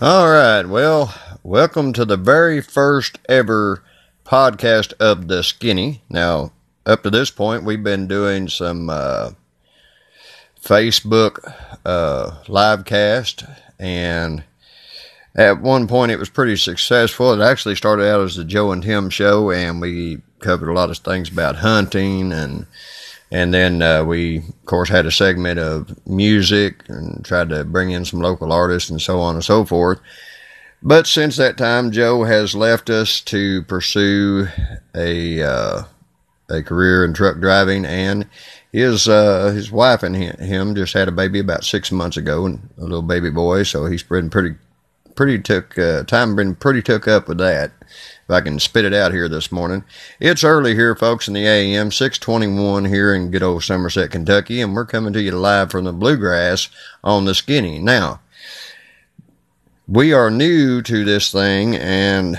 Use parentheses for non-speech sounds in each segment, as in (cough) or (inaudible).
All right. Well, welcome to the very first ever podcast of the Skynny. Now, up to this point, we've been doing some uh, Facebook uh, live cast, and at one point it was pretty successful. It actually started out as the Joe and Tim show, and we covered a lot of things about hunting and and then uh, we, of course, had a segment of music and tried to bring in some local artists and so on and so forth. But since that time, Joe has left us to pursue a uh, a career in truck driving, and his uh, his wife and him just had a baby about six months ago, and a little baby boy. So he's been pretty pretty took uh, time been pretty took up with that if I can spit it out here this morning. It's early here, folks, in the AM, 621 here in good old Somerset, Kentucky, and we're coming to you live from the Bluegrass on the Skynny. Now, we are new to this thing and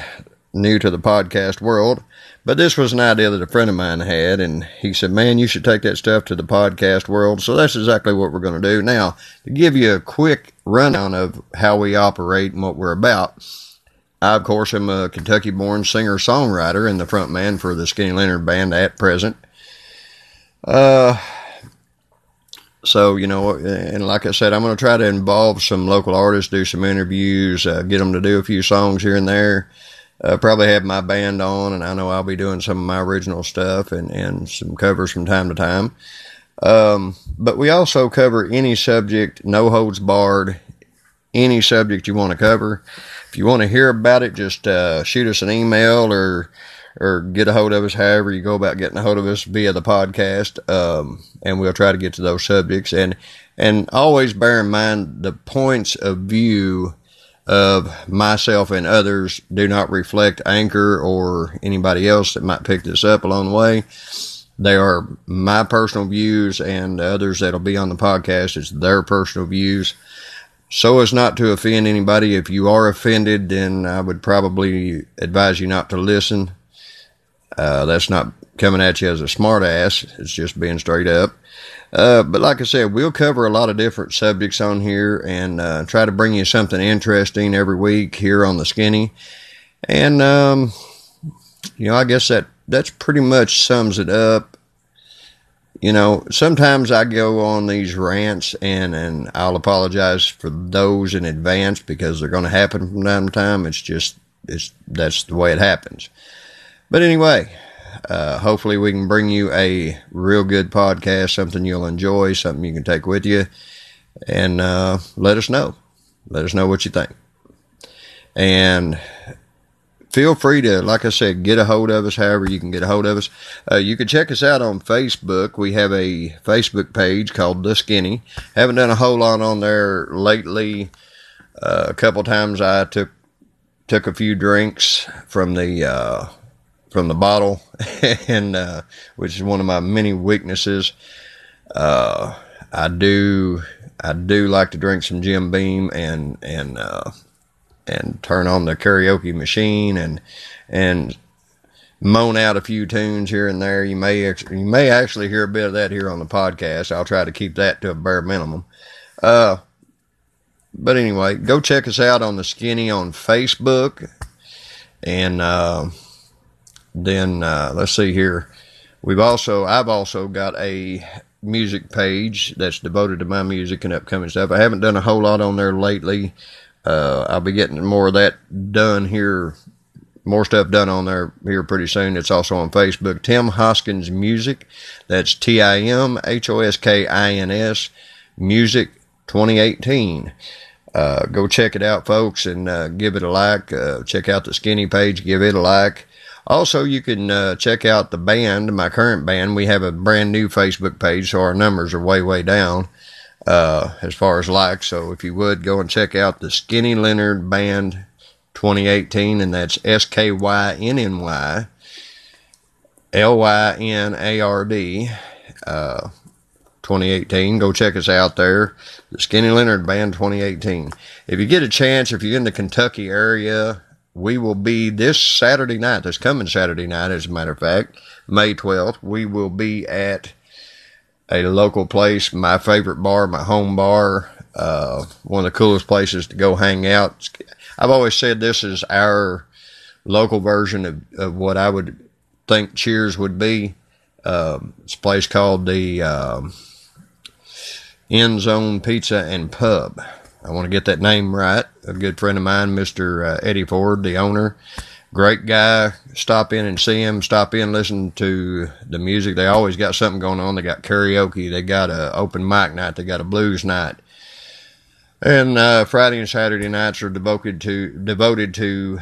new to the podcast world, but this was an idea that a friend of mine had, and he said, Man, you should take that stuff to the podcast world. So that's exactly what we're going to do. Now, to give you a quick rundown of how we operate and what we're about, I, of course, am a Kentucky born singer songwriter and the front man for the Skynny Lynard Band at present. Uh, so, you know, and like I said, I'm going to try to involve some local artists, do some interviews, uh, get them to do a few songs here and there. Uh, probably have my band on, and I know I'll be doing some of my original stuff and, and some covers from time to time. Um, but we also cover any subject, no holds barred, any subject you want to cover. If you want to hear about it, just uh, shoot us an email or or get a hold of us. However, you go about getting a hold of us via the podcast, um, and we'll try to get to those subjects. And and always bear in mind the points of view of myself and others do not reflect Anchor or anybody else that might pick this up along the way. They are my personal views, and others that'll be on the podcast. It's their personal views so as not to offend anybody. If you are offended, then I would probably advise you not to listen. Uh, that's not coming at you as a smartass. It's just being straight up. Uh, but like I said, we'll cover a lot of different subjects on here and uh, try to bring you something interesting every week here on the Skynny. And um, you know, I guess that that's pretty much sums it up you know, sometimes I go on these rants and, and I'll apologize for those in advance because they're going to happen from time to time. It's just, it's, that's the way it happens. But anyway, uh, hopefully we can bring you a real good podcast, something you'll enjoy, something you can take with you and, uh, let us know. Let us know what you think. And feel free to, like I said, get a hold of us however you can get a hold of us. Uh, you can check us out on Facebook. We have a Facebook page called The Skynny. Haven't done a whole lot on there lately. Uh, a couple times I took took a few drinks from the uh, from the bottle, (laughs) and uh, which is one of my many weaknesses. Uh, I do I do like to drink some Jim Beam and and uh, and turn on the karaoke machine and and moan out a few tunes here and there. You may you may actually hear a bit of that here on the podcast. I'll try to keep that to a bare minimum. Uh, but anyway, go check us out on the Skynny on Facebook, and uh, then uh, let's see here. We've also I've also got a music page that's devoted to my music and upcoming stuff. I haven't done a whole lot on there lately. Uh, I'll be getting more of that done here, more stuff done on there here pretty soon. It's also on Facebook. Tim Hoskins Music. That's T I M H O S K I N S Music 2018. Uh, go check it out, folks, and uh, give it a like. Uh, check out the skinny page, give it a like. Also, you can uh, check out the band, my current band. We have a brand new Facebook page, so our numbers are way, way down uh, as far as likes. So if you would go and check out the Skynny Lynard Band 2018, and that's S K Y N N Y L Y N A R D. Uh, 2018. Go check us out there. The Skynny Lynard Band 2018. If you get a chance, if you're in the Kentucky area, we will be this Saturday night, this coming Saturday night, as a matter of fact, May 12th, we will be at a local place, my favorite bar, my home bar, Uh, one of the coolest places to go hang out. I've always said this is our local version of, of what I would think Cheers would be. Uh, it's a place called the um, End Zone Pizza and Pub. I want to get that name right. A good friend of mine, Mr. Uh, Eddie Ford, the owner, great guy. Stop in and see him. Stop in, listen to the music. They always got something going on. They got karaoke. They got a open mic night. They got a blues night. And uh, Friday and Saturday nights are devoted to devoted to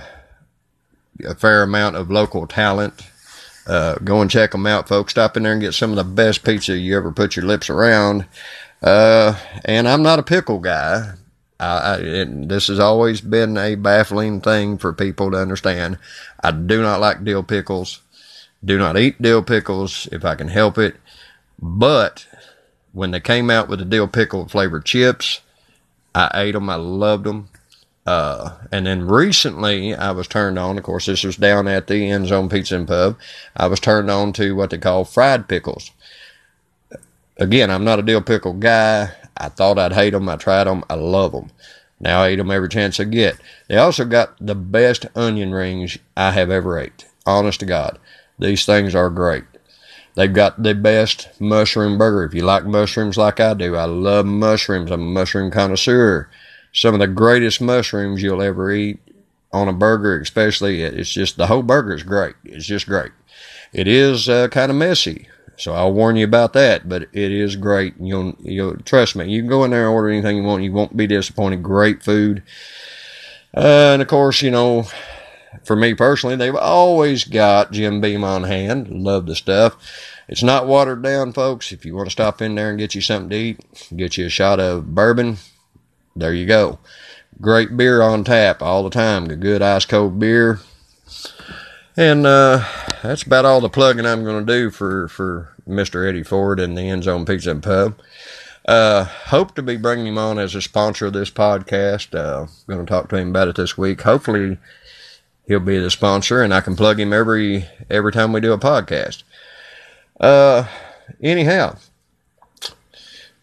a fair amount of local talent. Uh, go and check them out, folks. Stop in there and get some of the best pizza you ever put your lips around. Uh, and I'm not a pickle guy. I, it, this has always been a baffling thing for people to understand. I do not like dill pickles. Do not eat dill pickles if I can help it. But when they came out with the dill pickle flavored chips, I ate them. I loved them. Uh, and then recently I was turned on, of course, this was down at the End Zone Pizza and Pub. I was turned on to what they call fried pickles. Again, I'm not a dill pickle guy. I thought I'd hate them. I tried them. I love them. Now I eat them every chance I get. They also got the best onion rings I have ever ate. Honest to God. These things are great. They've got the best mushroom burger. If you like mushrooms like I do, I love mushrooms. I'm a mushroom connoisseur. Some of the greatest mushrooms you'll ever eat on a burger, especially. It's just the whole burger is great. It's just great. It is uh, kind of messy. So I'll warn you about that, but it is great. You'll, you'll trust me. You can go in there and order anything you want. You won't be disappointed. Great food. Uh, and of course, you know, for me personally, they've always got Jim Beam on hand. Love the stuff. It's not watered down, folks. If you want to stop in there and get you something to eat, get you a shot of bourbon, there you go. Great beer on tap all the time. Good ice cold beer. And uh, that's about all the plugging I'm going to do for, for Mr. Eddie Ford and the End Zone Pizza and Pub. Uh, hope to be bringing him on as a sponsor of this podcast. Uh, going to talk to him about it this week. Hopefully, he'll be the sponsor, and I can plug him every every time we do a podcast. Uh, anyhow,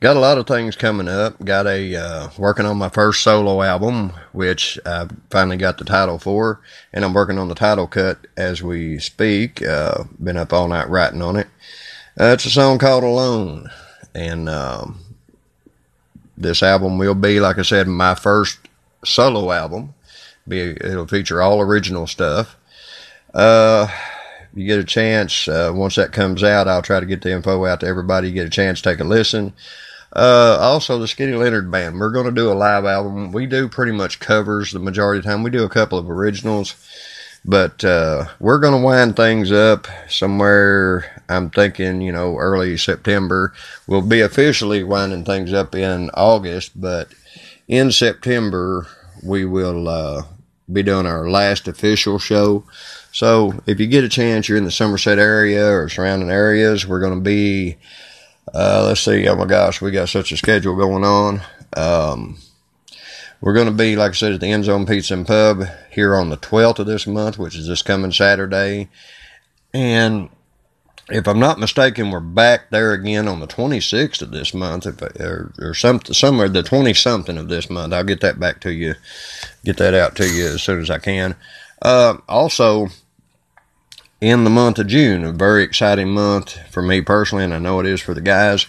got a lot of things coming up. Got a uh, working on my first solo album, which I finally got the title for, and I'm working on the title cut as we speak. Uh, been up all night writing on it. Uh, it's a song called "Alone," and um, this album will be, like I said, my first solo album. Be it'll feature all original stuff. Uh, you get a chance, uh, once that comes out, I'll try to get the info out to everybody. You get a chance, take a listen. Uh, also, the Skynny Lynard Band. We're going to do a live album. We do pretty much covers the majority of the time. We do a couple of originals, but uh, we're going to wind things up somewhere. I'm thinking, you know, early September. We'll be officially winding things up in August, but in September we will uh, be doing our last official show. So if you get a chance, you're in the Somerset area or surrounding areas, we're going to be uh, let's see. Oh my gosh, we got such a schedule going on. Um, we're going to be, like I said, at the End Zone Pizza and Pub here on the 12th of this month, which is this coming Saturday. And if I'm not mistaken, we're back there again on the 26th of this month, if, or, or something, somewhere the 20 something of this month. I'll get that back to you, get that out to you as soon as I can. Uh, also, in the month of June, a very exciting month for me personally, and I know it is for the guys.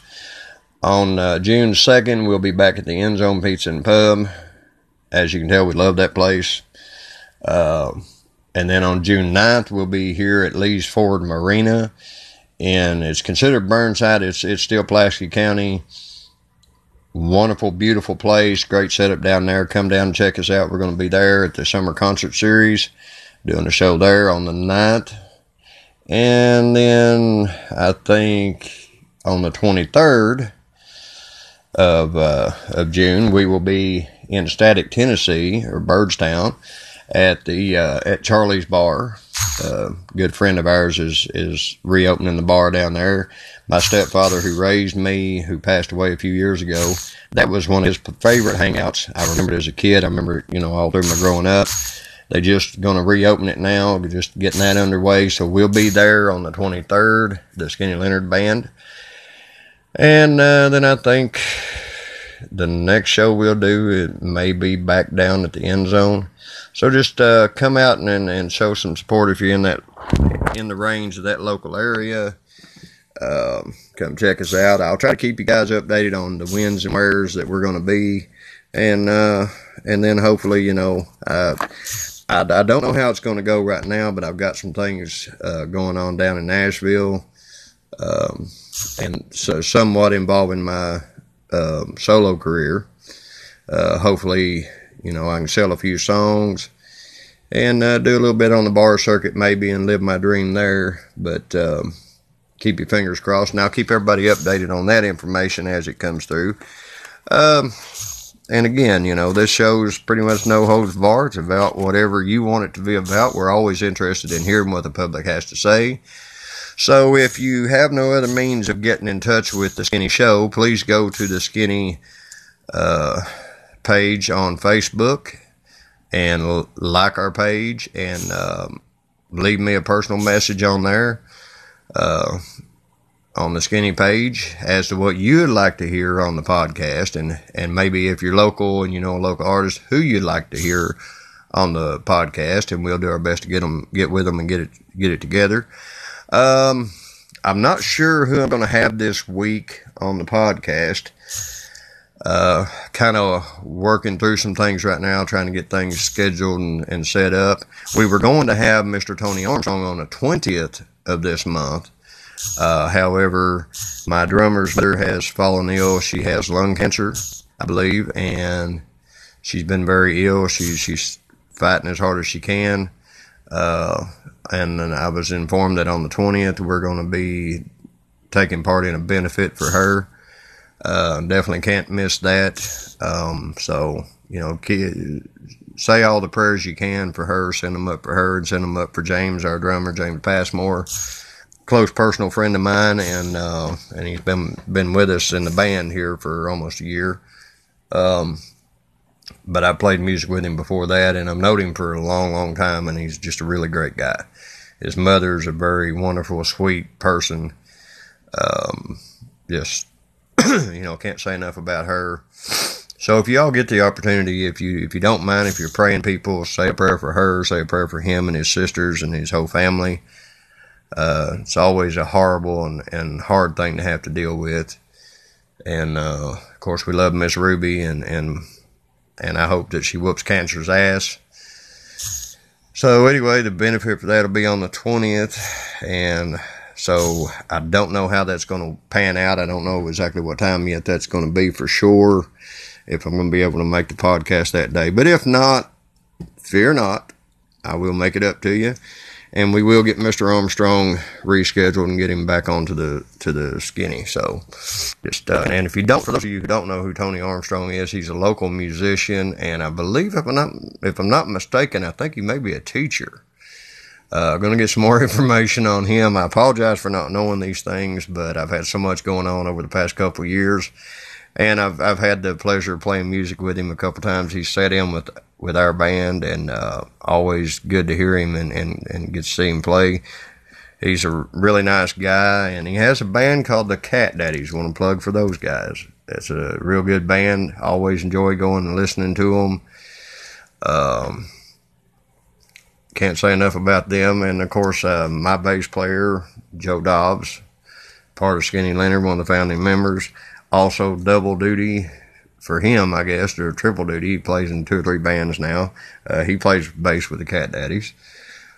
On uh, June 2nd, we'll be back at the End Zone Pizza and Pub. As you can tell, we love that place. Uh, and then on June 9th, we'll be here at Lee's Ford Marina. And it's considered Burnside. It's, it's still Pulaski County. Wonderful, beautiful place. Great setup down there. Come down and check us out. We're going to be there at the Summer Concert Series, doing a show there on the 9th. And then I think on the 23rd of, uh, of June, we will be in Static, Tennessee, or Byrdstown, at the uh, at Charlie's Bar. Uh, good friend of ours is is reopening the bar down there. My stepfather, who raised me, who passed away a few years ago, that was one of his favorite hangouts. I remember it as a kid. I remember, you know, all through my growing up. They just going to reopen it now, just getting that underway. So we'll be there on the 23rd, the Skynny Lynard Band. And uh, then I think the next show we'll do it may be back down at the end zone. So just uh, come out and, and show some support if you're in that in the range of that local area. Um, come check us out. I'll try to keep you guys updated on the wins and wheres that we're going to be, and uh, and then hopefully you know uh, I, I don't know how it's going to go right now, but I've got some things uh, going on down in Nashville, um, and so somewhat involving my um, solo career. Uh, hopefully, you know I can sell a few songs and uh, do a little bit on the bar circuit maybe and live my dream there. But um, keep your fingers crossed. I'll keep everybody updated on that information as it comes through. Um, and again, you know, this show's pretty much no holds barred. It's about whatever you want it to be about. We're always interested in hearing what the public has to say. So if you have no other means of getting in touch with the Skynny Show, please go to the Skynny uh, page on Facebook and like our page and um, leave me a personal message on there uh, on the skinny page as to what you'd like to hear on the podcast and and maybe if you're local and you know a local artist who you'd like to hear on the podcast and we'll do our best to get them get with them and get it get it together um, i'm not sure who i'm going to have this week on the podcast uh, kind of working through some things right now, trying to get things scheduled and, and set up. We were going to have Mr. Tony Armstrong on the 20th of this month. Uh, however, my drummer's mother has fallen ill. She has lung cancer, I believe, and she's been very ill. She's she's fighting as hard as she can. Uh, and then I was informed that on the 20th, we're going to be taking part in a benefit for her. Uh, definitely can't miss that. Um, so, you know, say all the prayers you can for her, send them up for her, and send them up for James, our drummer, James Passmore, close personal friend of mine, and uh, and he's been been with us in the band here for almost a year. Um, but I played music with him before that, and I've known him for a long, long time, and he's just a really great guy. His mother's a very wonderful, sweet person. Um, just (clears throat) you know, can't say enough about her. So if y'all get the opportunity, if you if you don't mind, if you're praying people, say a prayer for her, say a prayer for him and his sisters and his whole family. Uh, it's always a horrible and, and hard thing to have to deal with. And uh, of course, we love Miss Ruby, and and and I hope that she whoops cancer's ass. So anyway, the benefit for that will be on the twentieth, and so I don't know how that's going to pan out. I don't know exactly what time yet that's going to be for sure. If I'm going to be able to make the podcast that day, but if not, fear not, I will make it up to you, and we will get Mr. Armstrong rescheduled and get him back onto the to the skynny. So, just uh, and if you don't, for those of you who don't know who Tony Armstrong is, he's a local musician, and I believe if I'm not if I'm not mistaken, I think he may be a teacher. Uh, going to get some more (laughs) information on him. I apologize for not knowing these things, but I've had so much going on over the past couple years, and I've I've had the pleasure of playing music with him a couple times. He's sat in with with our band, and uh, always good to hear him and, and and get to see him play. He's a really nice guy, and he has a band called the Cat Daddies. Want to plug for those guys? That's a real good band. Always enjoy going and listening to them. Um, can't say enough about them. And of course, uh, my bass player, Joe Dobbs, part of Skynny Lynard, one of the founding members, also double duty for him, I guess, or triple duty. He plays in two or three bands now. Uh, he plays bass with the Cat Daddies.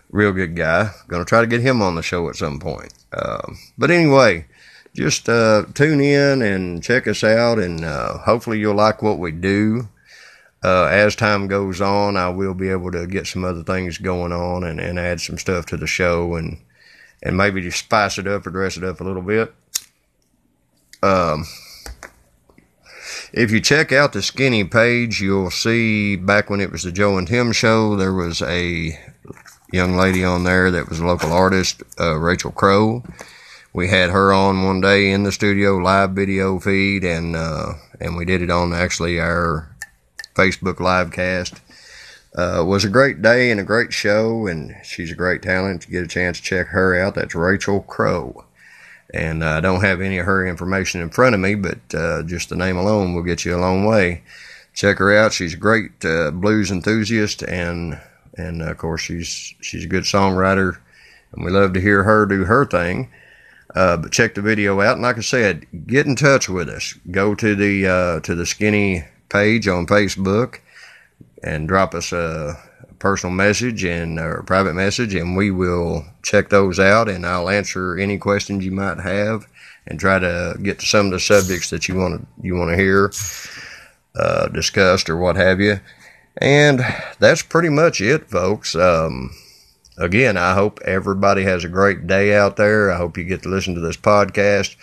Real good guy. Going to try to get him on the show at some point. Uh, but anyway, just uh, tune in and check us out, and uh, hopefully you'll like what we do uh, as time goes on, I will be able to get some other things going on and, and add some stuff to the show and and maybe just spice it up or dress it up a little bit. Um, if you check out the skinny page, you'll see back when it was the Joe and Tim show, there was a young lady on there that was a local artist, uh, Rachel Crow. We had her on one day in the studio, live video feed, and uh, and we did it on actually our Facebook live cast. Uh, was a great day and a great show, and she's a great talent. You get a chance to check her out. That's Rachel Crow. And I don't have any of her information in front of me, but uh, just the name alone will get you a long way. Check her out. She's a great uh, blues enthusiast, and and of course she's she's a good songwriter, and we love to hear her do her thing. Uh, but check the video out, and like I said, get in touch with us. Go to the uh, to the Skynny page on Facebook, and drop us a personal message and or private message, and we will check those out, and I'll answer any questions you might have, and try to get to some of the subjects that you want to you want to hear uh, discussed or what have you. And that's pretty much it, folks. Um, again, I hope everybody has a great day out there. I hope you get to listen to this podcast.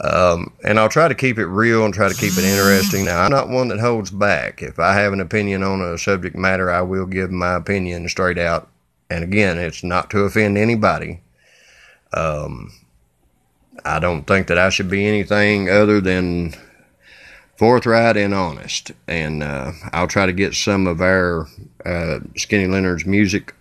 Um, and I'll try to keep it real and try to keep it interesting. Now, I'm not one that holds back. If I have an opinion on a subject matter, I will give my opinion straight out. And again, it's not to offend anybody. Um, I don't think that I should be anything other than forthright and honest. And uh, I'll try to get some of our uh, Skynny Lynard's music,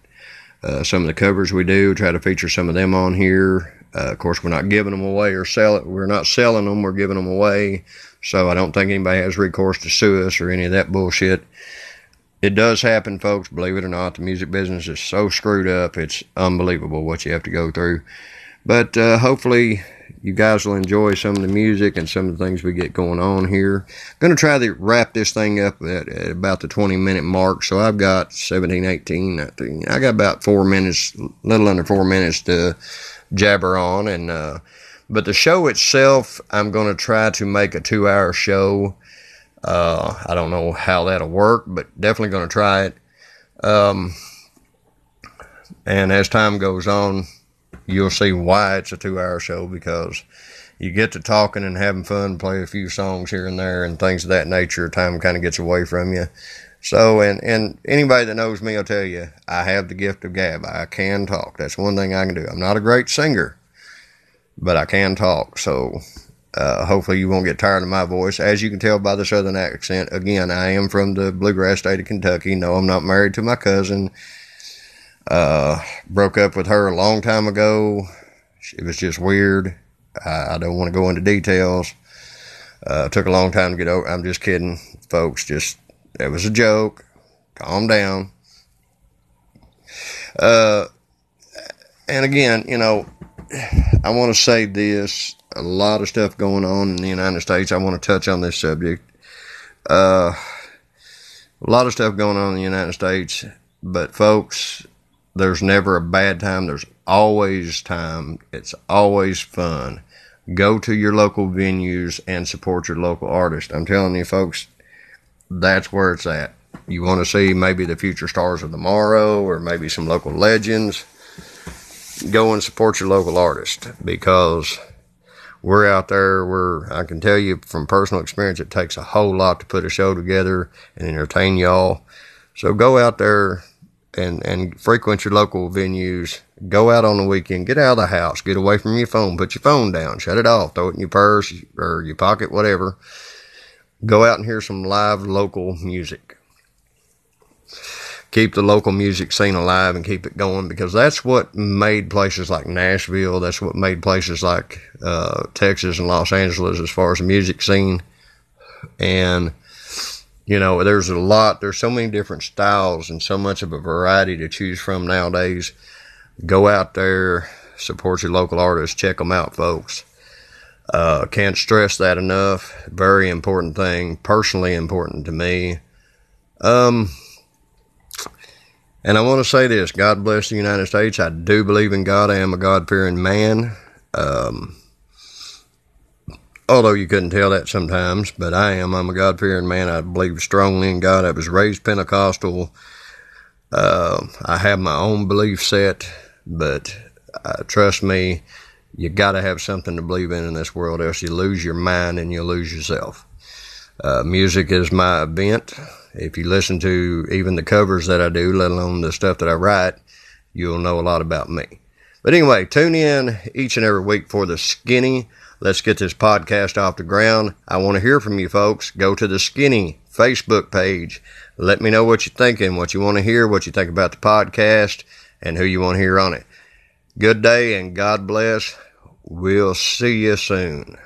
uh, some of the covers we do, try to feature some of them on here. Uh, of course, we're not giving them away or sell it. We're not selling them. We're giving them away. So I don't think anybody has recourse to sue us or any of that bullshit. It does happen, folks. Believe it or not, the music business is so screwed up. It's unbelievable what you have to go through. But uh, hopefully, you guys will enjoy some of the music and some of the things we get going on here. I'm going to try to wrap this thing up at, at, about the 20 minute mark. So I've got 17, 18, 19. I got about four minutes, little under four minutes to jabber on. And, uh, but the show itself, I'm going to try to make a two hour show. Uh, I don't know how that'll work, but definitely going to try it. Um, and as time goes on, you'll see why it's a two hour show because you get to talking and having fun, play a few songs here and there and things of that nature. Time kind of gets away from you. So, and, and anybody that knows me will tell you, I have the gift of gab. I can talk. That's one thing I can do. I'm not a great singer, but I can talk. So, uh, hopefully you won't get tired of my voice. As you can tell by the southern accent, again, I am from the bluegrass state of Kentucky. No, I'm not married to my cousin. Uh, broke up with her a long time ago. It was just weird. I, I don't want to go into details. Uh, took a long time to get over. I'm just kidding, folks. Just it was a joke. Calm down. Uh, and again, you know, I want to say this. A lot of stuff going on in the United States. I want to touch on this subject. Uh, a lot of stuff going on in the United States, but folks, there's never a bad time. There's always time. It's always fun. Go to your local venues and support your local artist. I'm telling you, folks, that's where it's at. You want to see maybe the future stars of tomorrow or maybe some local legends. Go and support your local artist because we're out there. We're, I can tell you from personal experience, it takes a whole lot to put a show together and entertain y'all. So go out there and, and frequent your local venues. Go out on the weekend. Get out of the house. Get away from your phone. Put your phone down. Shut it off. Throw it in your purse or your pocket, whatever go out and hear some live local music. Keep the local music scene alive and keep it going because that's what made places like Nashville, that's what made places like uh, Texas and Los Angeles as far as the music scene. And, you know, there's a lot, there's so many different styles and so much of a variety to choose from nowadays. Go out there, support your local artists, check them out, folks. Uh, can't stress that enough. Very important thing, personally important to me. Um, and I want to say this God bless the United States. I do believe in God. I am a God fearing man. Um, although you couldn't tell that sometimes, but I am. I'm a God fearing man. I believe strongly in God. I was raised Pentecostal. Uh, I have my own belief set, but uh, trust me, you got to have something to believe in in this world, else you lose your mind and you lose yourself. Uh, music is my event. If you listen to even the covers that I do, let alone the stuff that I write, you'll know a lot about me. But anyway, tune in each and every week for the skinny. Let's get this podcast off the ground. I want to hear from you folks. Go to the skinny Facebook page. Let me know what you're thinking, what you want to hear, what you think about the podcast, and who you want to hear on it. Good day and God bless. We'll see you soon.